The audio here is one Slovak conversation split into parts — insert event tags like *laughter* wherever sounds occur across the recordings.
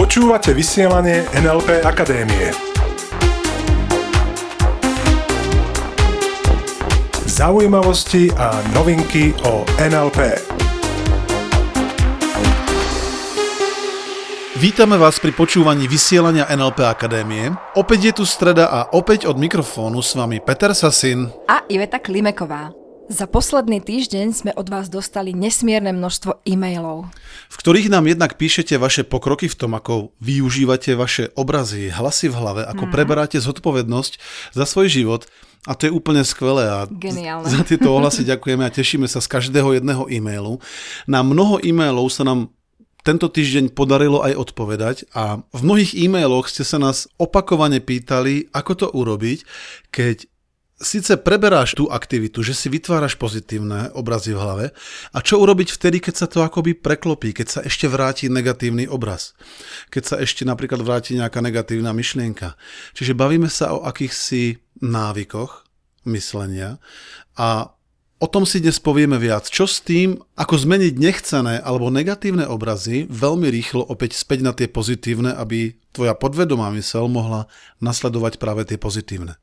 Počúvate vysielanie NLP Akadémie. Zaujímavosti a novinky o NLP. Vítame vás pri počúvaní vysielania NLP Akadémie. Opäť je tu streda a opäť od mikrofónu s vami Peter Sasin a Iveta Klimeková. Za posledný týždeň sme od vás dostali nesmierne množstvo e-mailov. V ktorých nám jednak píšete vaše pokroky v tom, ako využívate vaše obrazy, hlasy v hlave, ako mm. preberáte zodpovednosť za svoj život. A to je úplne skvelé a Geniálne. za tieto ohlasy ďakujeme a tešíme sa z každého jedného e-mailu. Na mnoho e-mailov sa nám tento týždeň podarilo aj odpovedať a v mnohých e-mailoch ste sa nás opakovane pýtali, ako to urobiť, keď síce preberáš tú aktivitu, že si vytváraš pozitívne obrazy v hlave a čo urobiť vtedy, keď sa to akoby preklopí, keď sa ešte vráti negatívny obraz, keď sa ešte napríklad vráti nejaká negatívna myšlienka. Čiže bavíme sa o akýchsi návykoch myslenia a O tom si dnes povieme viac. Čo s tým, ako zmeniť nechcené alebo negatívne obrazy veľmi rýchlo opäť späť na tie pozitívne, aby tvoja podvedomá mysel mohla nasledovať práve tie pozitívne.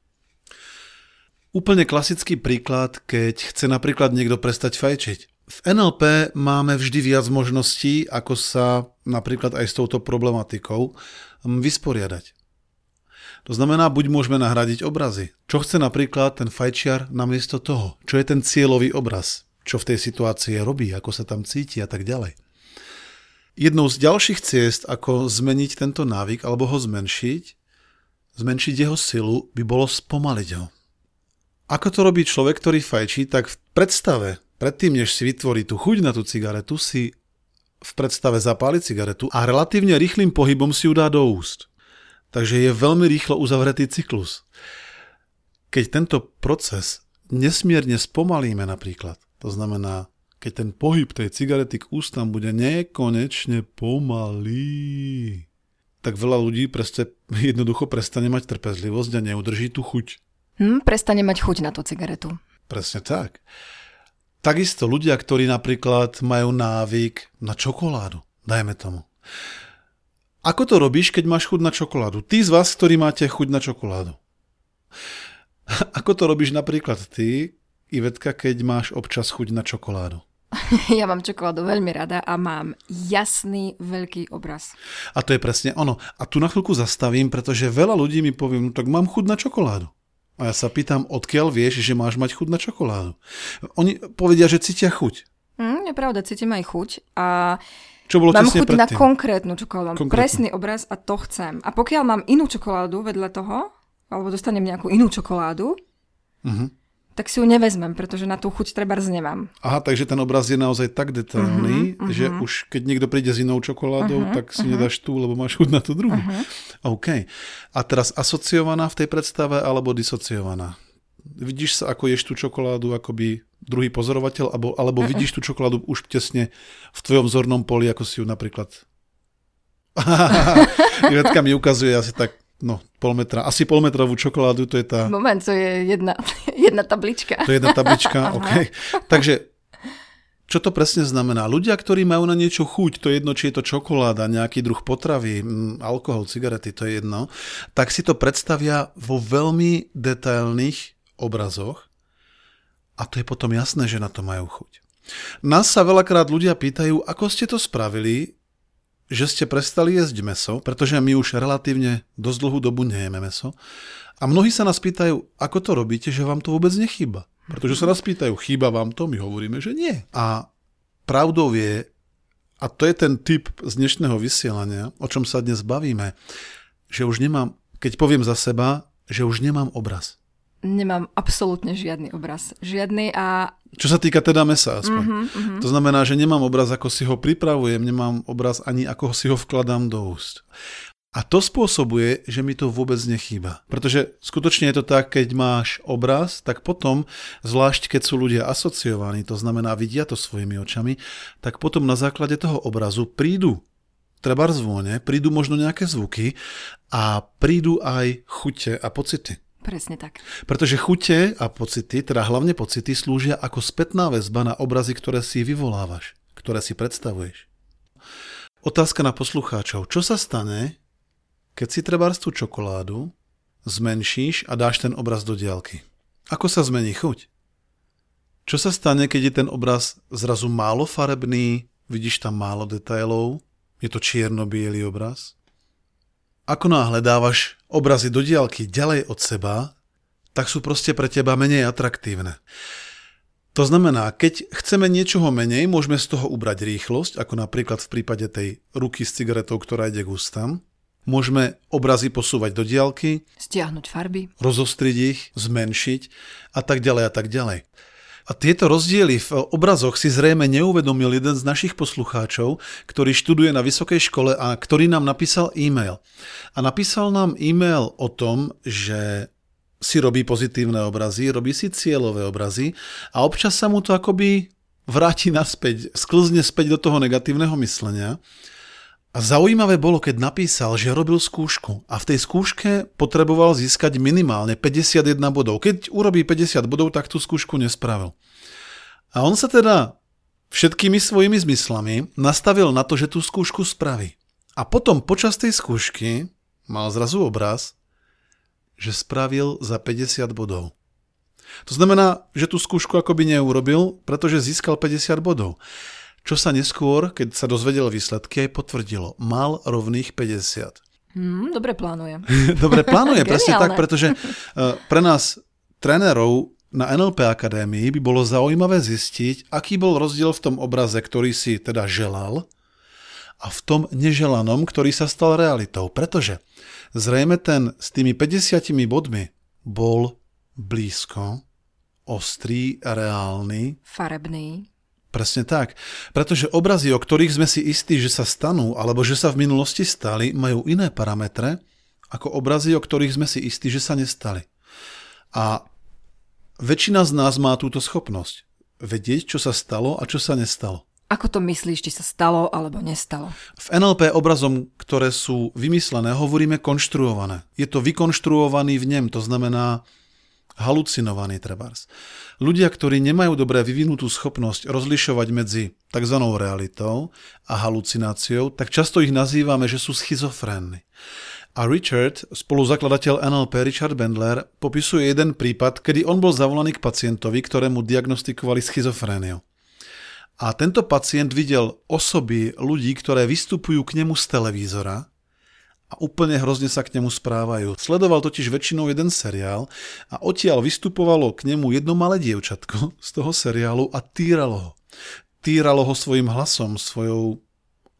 Úplne klasický príklad, keď chce napríklad niekto prestať fajčiť. V NLP máme vždy viac možností, ako sa napríklad aj s touto problematikou vysporiadať. To znamená, buď môžeme nahradiť obrazy. Čo chce napríklad ten fajčiar namiesto toho? Čo je ten cieľový obraz? Čo v tej situácii robí? Ako sa tam cíti a tak ďalej. Jednou z ďalších ciest, ako zmeniť tento návyk alebo ho zmenšiť, zmenšiť jeho silu, by bolo spomaliť ho. Ako to robí človek, ktorý fajčí, tak v predstave, predtým než si vytvorí tú chuť na tú cigaretu, si v predstave zapáli cigaretu a relatívne rýchlým pohybom si ju dá do úst. Takže je veľmi rýchlo uzavretý cyklus. Keď tento proces nesmierne spomalíme napríklad, to znamená, keď ten pohyb tej cigarety k ústam bude nekonečne pomalý, tak veľa ľudí preste, *laughs* jednoducho prestane mať trpezlivosť a neudrží tú chuť. Hm, prestane mať chuť na tú cigaretu. Presne tak. Takisto ľudia, ktorí napríklad majú návyk na čokoládu, dajme tomu. Ako to robíš, keď máš chuť na čokoládu? Tí z vás, ktorí máte chuť na čokoládu. *laughs* Ako to robíš napríklad ty, Ivetka, keď máš občas chuť na čokoládu? *laughs* Ja mám čokoládu veľmi rada a mám jasný veľký obraz. A to je presne ono. A tu na chvíľku zastavím, pretože veľa ľudí mi povie, no tak mám chuť na čokoládu. A ja sa pýtam, odkiaľ vieš, že máš mať chuť na čokoládu? Oni povedia, že cítia chuť. Mm, je pravda, cítim aj chuť a čo bolo mám chuť predtým? na konkrétnu čokoládu, mám presný obraz a to chcem. A pokiaľ mám inú čokoládu vedľa toho, alebo dostanem nejakú inú čokoládu, uh-huh. Tak si ju nevezmem, pretože na tú chuť treba nemám. Aha, takže ten obraz je naozaj tak detailný, uh-huh, uh-huh. že už keď niekto príde s inou čokoládou, uh-huh, tak si uh-huh. nedáš tú, lebo máš chuť na tú druhú. Uh-huh. OK. A teraz asociovaná v tej predstave alebo disociovaná? Vidíš sa, ako ješ tú čokoládu, akoby druhý pozorovateľ, alebo, alebo vidíš tú čokoládu už tesne v tvojom zornom poli, ako si ju napríklad... *laughs* Ivetka mi ukazuje asi tak no, pol metra, asi polmetrovú čokoládu, to je tá... Moment, to je jedna, *laughs* jedna tablička. To je jedna tablička, *laughs* OK. Takže čo to presne znamená? Ľudia, ktorí majú na niečo chuť, to je jedno, či je to čokoláda, nejaký druh potravy, alkohol, cigarety, to je jedno, tak si to predstavia vo veľmi detailných obrazoch a to je potom jasné, že na to majú chuť. Nás sa veľakrát ľudia pýtajú, ako ste to spravili, že ste prestali jesť meso, pretože my už relatívne dosť dlhú dobu nejeme meso. A mnohí sa nás pýtajú, ako to robíte, že vám to vôbec nechýba. Pretože sa nás pýtajú, chýba vám to? My hovoríme, že nie. A pravdou je, a to je ten typ z dnešného vysielania, o čom sa dnes bavíme, že už nemám, keď poviem za seba, že už nemám obraz nemám absolútne žiadny obraz. Žiadny a... Čo sa týka teda mesa aspoň. Uh-huh, uh-huh. To znamená, že nemám obraz, ako si ho pripravujem, nemám obraz ani ako si ho vkladám do úst. A to spôsobuje, že mi to vôbec nechýba. Pretože skutočne je to tak, keď máš obraz, tak potom, zvlášť keď sú ľudia asociovaní, to znamená vidia to svojimi očami, tak potom na základe toho obrazu prídu treba zvone, prídu možno nejaké zvuky a prídu aj chute a pocity. Presne tak. Pretože chute a pocity, teda hlavne pocity, slúžia ako spätná väzba na obrazy, ktoré si vyvolávaš, ktoré si predstavuješ. Otázka na poslucháčov. Čo sa stane, keď si trebárs tú čokoládu zmenšíš a dáš ten obraz do diálky? Ako sa zmení chuť? Čo sa stane, keď je ten obraz zrazu málo farebný, vidíš tam málo detailov, je to čierno-biely obraz? Ako náhle dávaš obrazy do diálky ďalej od seba, tak sú proste pre teba menej atraktívne. To znamená, keď chceme niečoho menej, môžeme z toho ubrať rýchlosť, ako napríklad v prípade tej ruky s cigaretou, ktorá ide k ústam. Môžeme obrazy posúvať do diálky, stiahnuť farby, rozostriť ich, zmenšiť a tak ďalej a tak ďalej. A tieto rozdiely v obrazoch si zrejme neuvedomil jeden z našich poslucháčov, ktorý študuje na vysokej škole a ktorý nám napísal e-mail. A napísal nám e-mail o tom, že si robí pozitívne obrazy, robí si cieľové obrazy a občas sa mu to akoby vráti naspäť, sklzne späť do toho negatívneho myslenia. A zaujímavé bolo, keď napísal, že robil skúšku a v tej skúške potreboval získať minimálne 51 bodov. Keď urobí 50 bodov, tak tú skúšku nespravil. A on sa teda všetkými svojimi zmyslami nastavil na to, že tú skúšku spraví. A potom počas tej skúšky mal zrazu obraz, že spravil za 50 bodov. To znamená, že tú skúšku akoby neurobil, pretože získal 50 bodov. Čo sa neskôr, keď sa dozvedel výsledky, aj potvrdilo. Mal rovných 50. Hmm, dobre plánuje. *laughs* dobre plánuje, presne tak, pretože uh, pre nás trénerov na NLP Akadémii by bolo zaujímavé zistiť, aký bol rozdiel v tom obraze, ktorý si teda želal a v tom neželanom, ktorý sa stal realitou. Pretože Zrejme ten s tými 50 bodmi bol blízko, ostrý, reálny. Farebný. Presne tak. Pretože obrazy, o ktorých sme si istí, že sa stanú, alebo že sa v minulosti stali, majú iné parametre, ako obrazy, o ktorých sme si istí, že sa nestali. A väčšina z nás má túto schopnosť. Vedieť, čo sa stalo a čo sa nestalo. Ako to myslíš, či sa stalo alebo nestalo? V NLP obrazom, ktoré sú vymyslené, hovoríme konštruované. Je to vykonštruovaný v nem, to znamená halucinovaný trebárs. Ľudia, ktorí nemajú dobre vyvinutú schopnosť rozlišovať medzi tzv. realitou a halucináciou, tak často ich nazývame, že sú schizofrénni. A Richard, spoluzakladateľ NLP Richard Bendler, popisuje jeden prípad, kedy on bol zavolaný k pacientovi, ktorému diagnostikovali schizofréniu. A tento pacient videl osoby ľudí, ktoré vystupujú k nemu z televízora a úplne hrozne sa k nemu správajú. Sledoval totiž väčšinou jeden seriál a odtiaľ vystupovalo k nemu jedno malé dievčatko z toho seriálu a týralo ho. Týralo ho svojim hlasom, svojou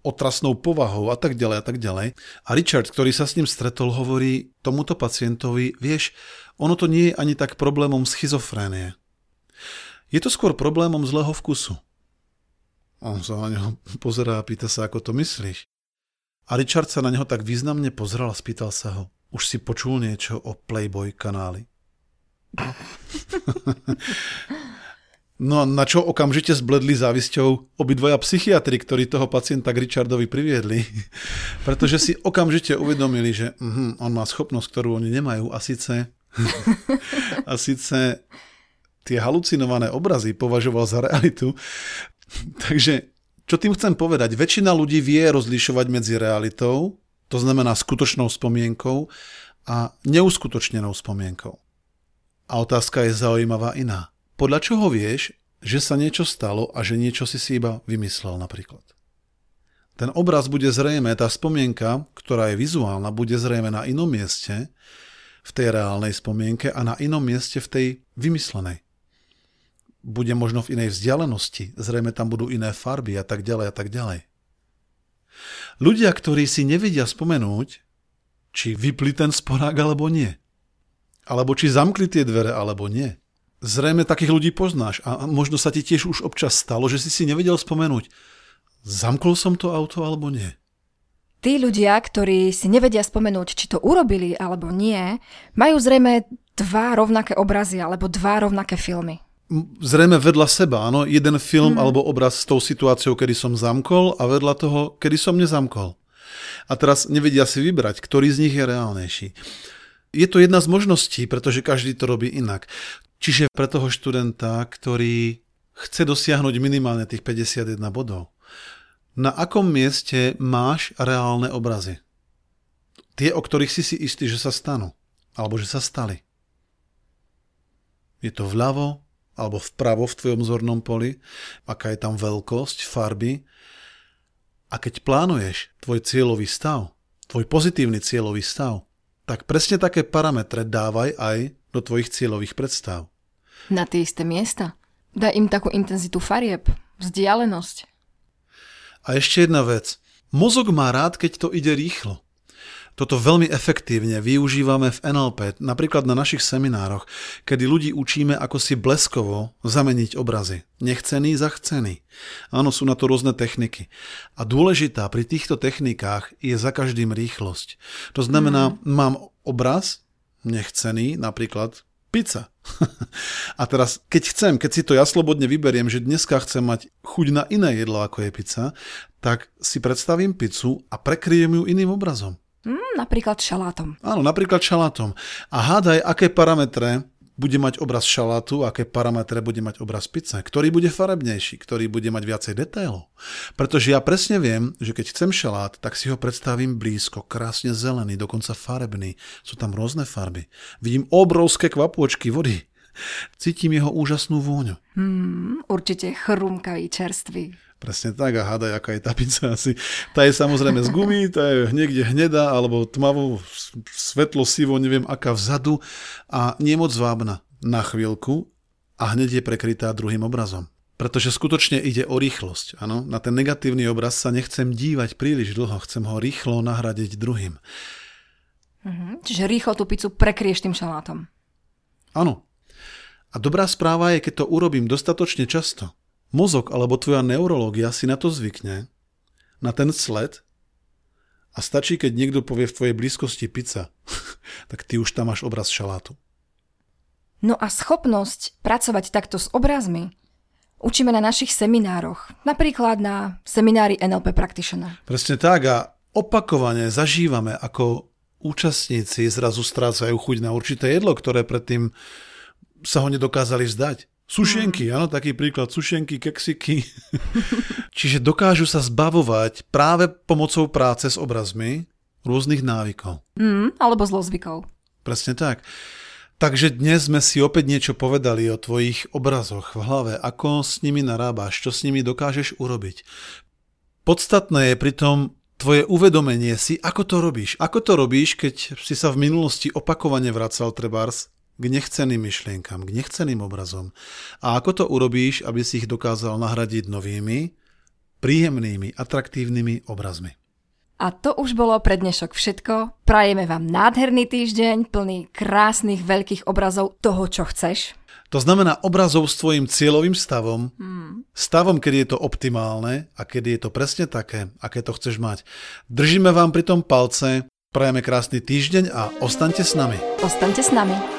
otrasnou povahou a tak ďalej a tak ďalej. A Richard, ktorý sa s ním stretol, hovorí tomuto pacientovi, vieš, ono to nie je ani tak problémom schizofrénie. Je to skôr problémom zlého vkusu. On sa na neho pozerá a pýta sa, ako to myslíš. A Richard sa na neho tak významne pozrel a spýtal sa ho, už si počul niečo o Playboy kanáli? *laughs* no a na čo okamžite zbledli závisťou obidvoja psychiatri, ktorí toho pacienta k Richardovi priviedli. *laughs* Pretože si okamžite uvedomili, že uh, on má schopnosť, ktorú oni nemajú a síce, *laughs* a síce tie halucinované obrazy považoval za realitu, Takže čo tým chcem povedať? Väčšina ľudí vie rozlišovať medzi realitou, to znamená skutočnou spomienkou, a neuskutočnenou spomienkou. A otázka je zaujímavá iná. Podľa čoho vieš, že sa niečo stalo a že niečo si si iba vymyslel napríklad? Ten obraz bude zrejme, tá spomienka, ktorá je vizuálna, bude zrejme na inom mieste, v tej reálnej spomienke a na inom mieste v tej vymyslenej bude možno v inej vzdialenosti, zrejme tam budú iné farby a tak ďalej a tak ďalej. Ľudia, ktorí si nevedia spomenúť, či vypli ten sporák alebo nie, alebo či zamkli tie dvere alebo nie. Zrejme takých ľudí poznáš a možno sa ti tiež už občas stalo, že si si nevedel spomenúť, zamkol som to auto alebo nie. Tí ľudia, ktorí si nevedia spomenúť, či to urobili alebo nie, majú zrejme dva rovnaké obrazy alebo dva rovnaké filmy zrejme vedľa seba, áno, jeden film mm. alebo obraz s tou situáciou, kedy som zamkol a vedľa toho, kedy som nezamkol. A teraz nevedia si vybrať, ktorý z nich je reálnejší. Je to jedna z možností, pretože každý to robí inak. Čiže pre toho študenta, ktorý chce dosiahnuť minimálne tých 51 bodov, Na akom mieste máš reálne obrazy? Tie, o ktorých si si istý, že sa stanú. Alebo že sa stali. Je to vľavo alebo vpravo v tvojom zornom poli? Aká je tam veľkosť, farby? A keď plánuješ tvoj cieľový stav, tvoj pozitívny cieľový stav, tak presne také parametre dávaj aj do tvojich cieľových predstav. Na tie isté miesta. Daj im takú intenzitu farieb, vzdialenosť. A ešte jedna vec. Mozog má rád, keď to ide rýchlo. Toto veľmi efektívne využívame v NLP, napríklad na našich seminároch, kedy ľudí učíme, ako si bleskovo zameniť obrazy. Nechcený za chcený. Áno, sú na to rôzne techniky. A dôležitá pri týchto technikách je za každým rýchlosť. To znamená, mm. mám obraz, nechcený, napríklad pizza. *laughs* a teraz, keď chcem, keď si to ja slobodne vyberiem, že dneska chcem mať chuť na iné jedlo, ako je pizza, tak si predstavím pizzu a prekryjem ju iným obrazom. Mm, napríklad šalátom. Áno, napríklad šalátom. A hádaj, aké parametre bude mať obraz šalátu, aké parametre bude mať obraz pizze, ktorý bude farebnejší, ktorý bude mať viacej detailov. Pretože ja presne viem, že keď chcem šalát, tak si ho predstavím blízko, krásne zelený, dokonca farebný. Sú tam rôzne farby. Vidím obrovské kvapôčky vody. Cítim jeho úžasnú vôňu. Hmm, určite chrumkavý, čerstvý. Presne tak a hádaj, aká je tá pizza asi. Tá je samozrejme z gumy, tá je niekde hnedá alebo tmavo, svetlo, sivo, neviem aká vzadu a nie moc vábna na chvíľku a hneď je prekrytá druhým obrazom. Pretože skutočne ide o rýchlosť. Ano? Na ten negatívny obraz sa nechcem dívať príliš dlho, chcem ho rýchlo nahradiť druhým. Mhm. Čiže rýchlo tú pizzu prekrieš tým šalátom. Áno. A dobrá správa je, keď to urobím dostatočne často. Mozog alebo tvoja neurológia si na to zvykne, na ten sled a stačí, keď niekto povie v tvojej blízkosti pizza, *laughs* tak ty už tam máš obraz šalátu. No a schopnosť pracovať takto s obrazmi učíme na našich seminároch, napríklad na seminári NLP Practitioner. Presne tak a opakovane zažívame, ako účastníci zrazu strácajú chuť na určité jedlo, ktoré predtým sa ho nedokázali vzdať. Sušenky, mm. áno, taký príklad, sušenky, keksiky. *laughs* Čiže dokážu sa zbavovať práve pomocou práce s obrazmi rôznych návykov. Mm, alebo zlozvykov. Presne tak. Takže dnes sme si opäť niečo povedali o tvojich obrazoch v hlave, ako s nimi narábaš, čo s nimi dokážeš urobiť. Podstatné je pritom tvoje uvedomenie si, ako to robíš. Ako to robíš, keď si sa v minulosti opakovane vracal trebárs k nechceným myšlienkam, k nechceným obrazom. A ako to urobíš, aby si ich dokázal nahradiť novými, príjemnými, atraktívnymi obrazmi. A to už bolo pre dnešok všetko. Prajeme vám nádherný týždeň, plný krásnych veľkých obrazov toho, čo chceš. To znamená obrazov s tvojim cieľovým stavom, hmm. stavom, kedy je to optimálne a kedy je to presne také, aké to chceš mať. Držíme vám pri tom palce, prajeme krásny týždeň a ostaňte s nami. Ostaňte s nami.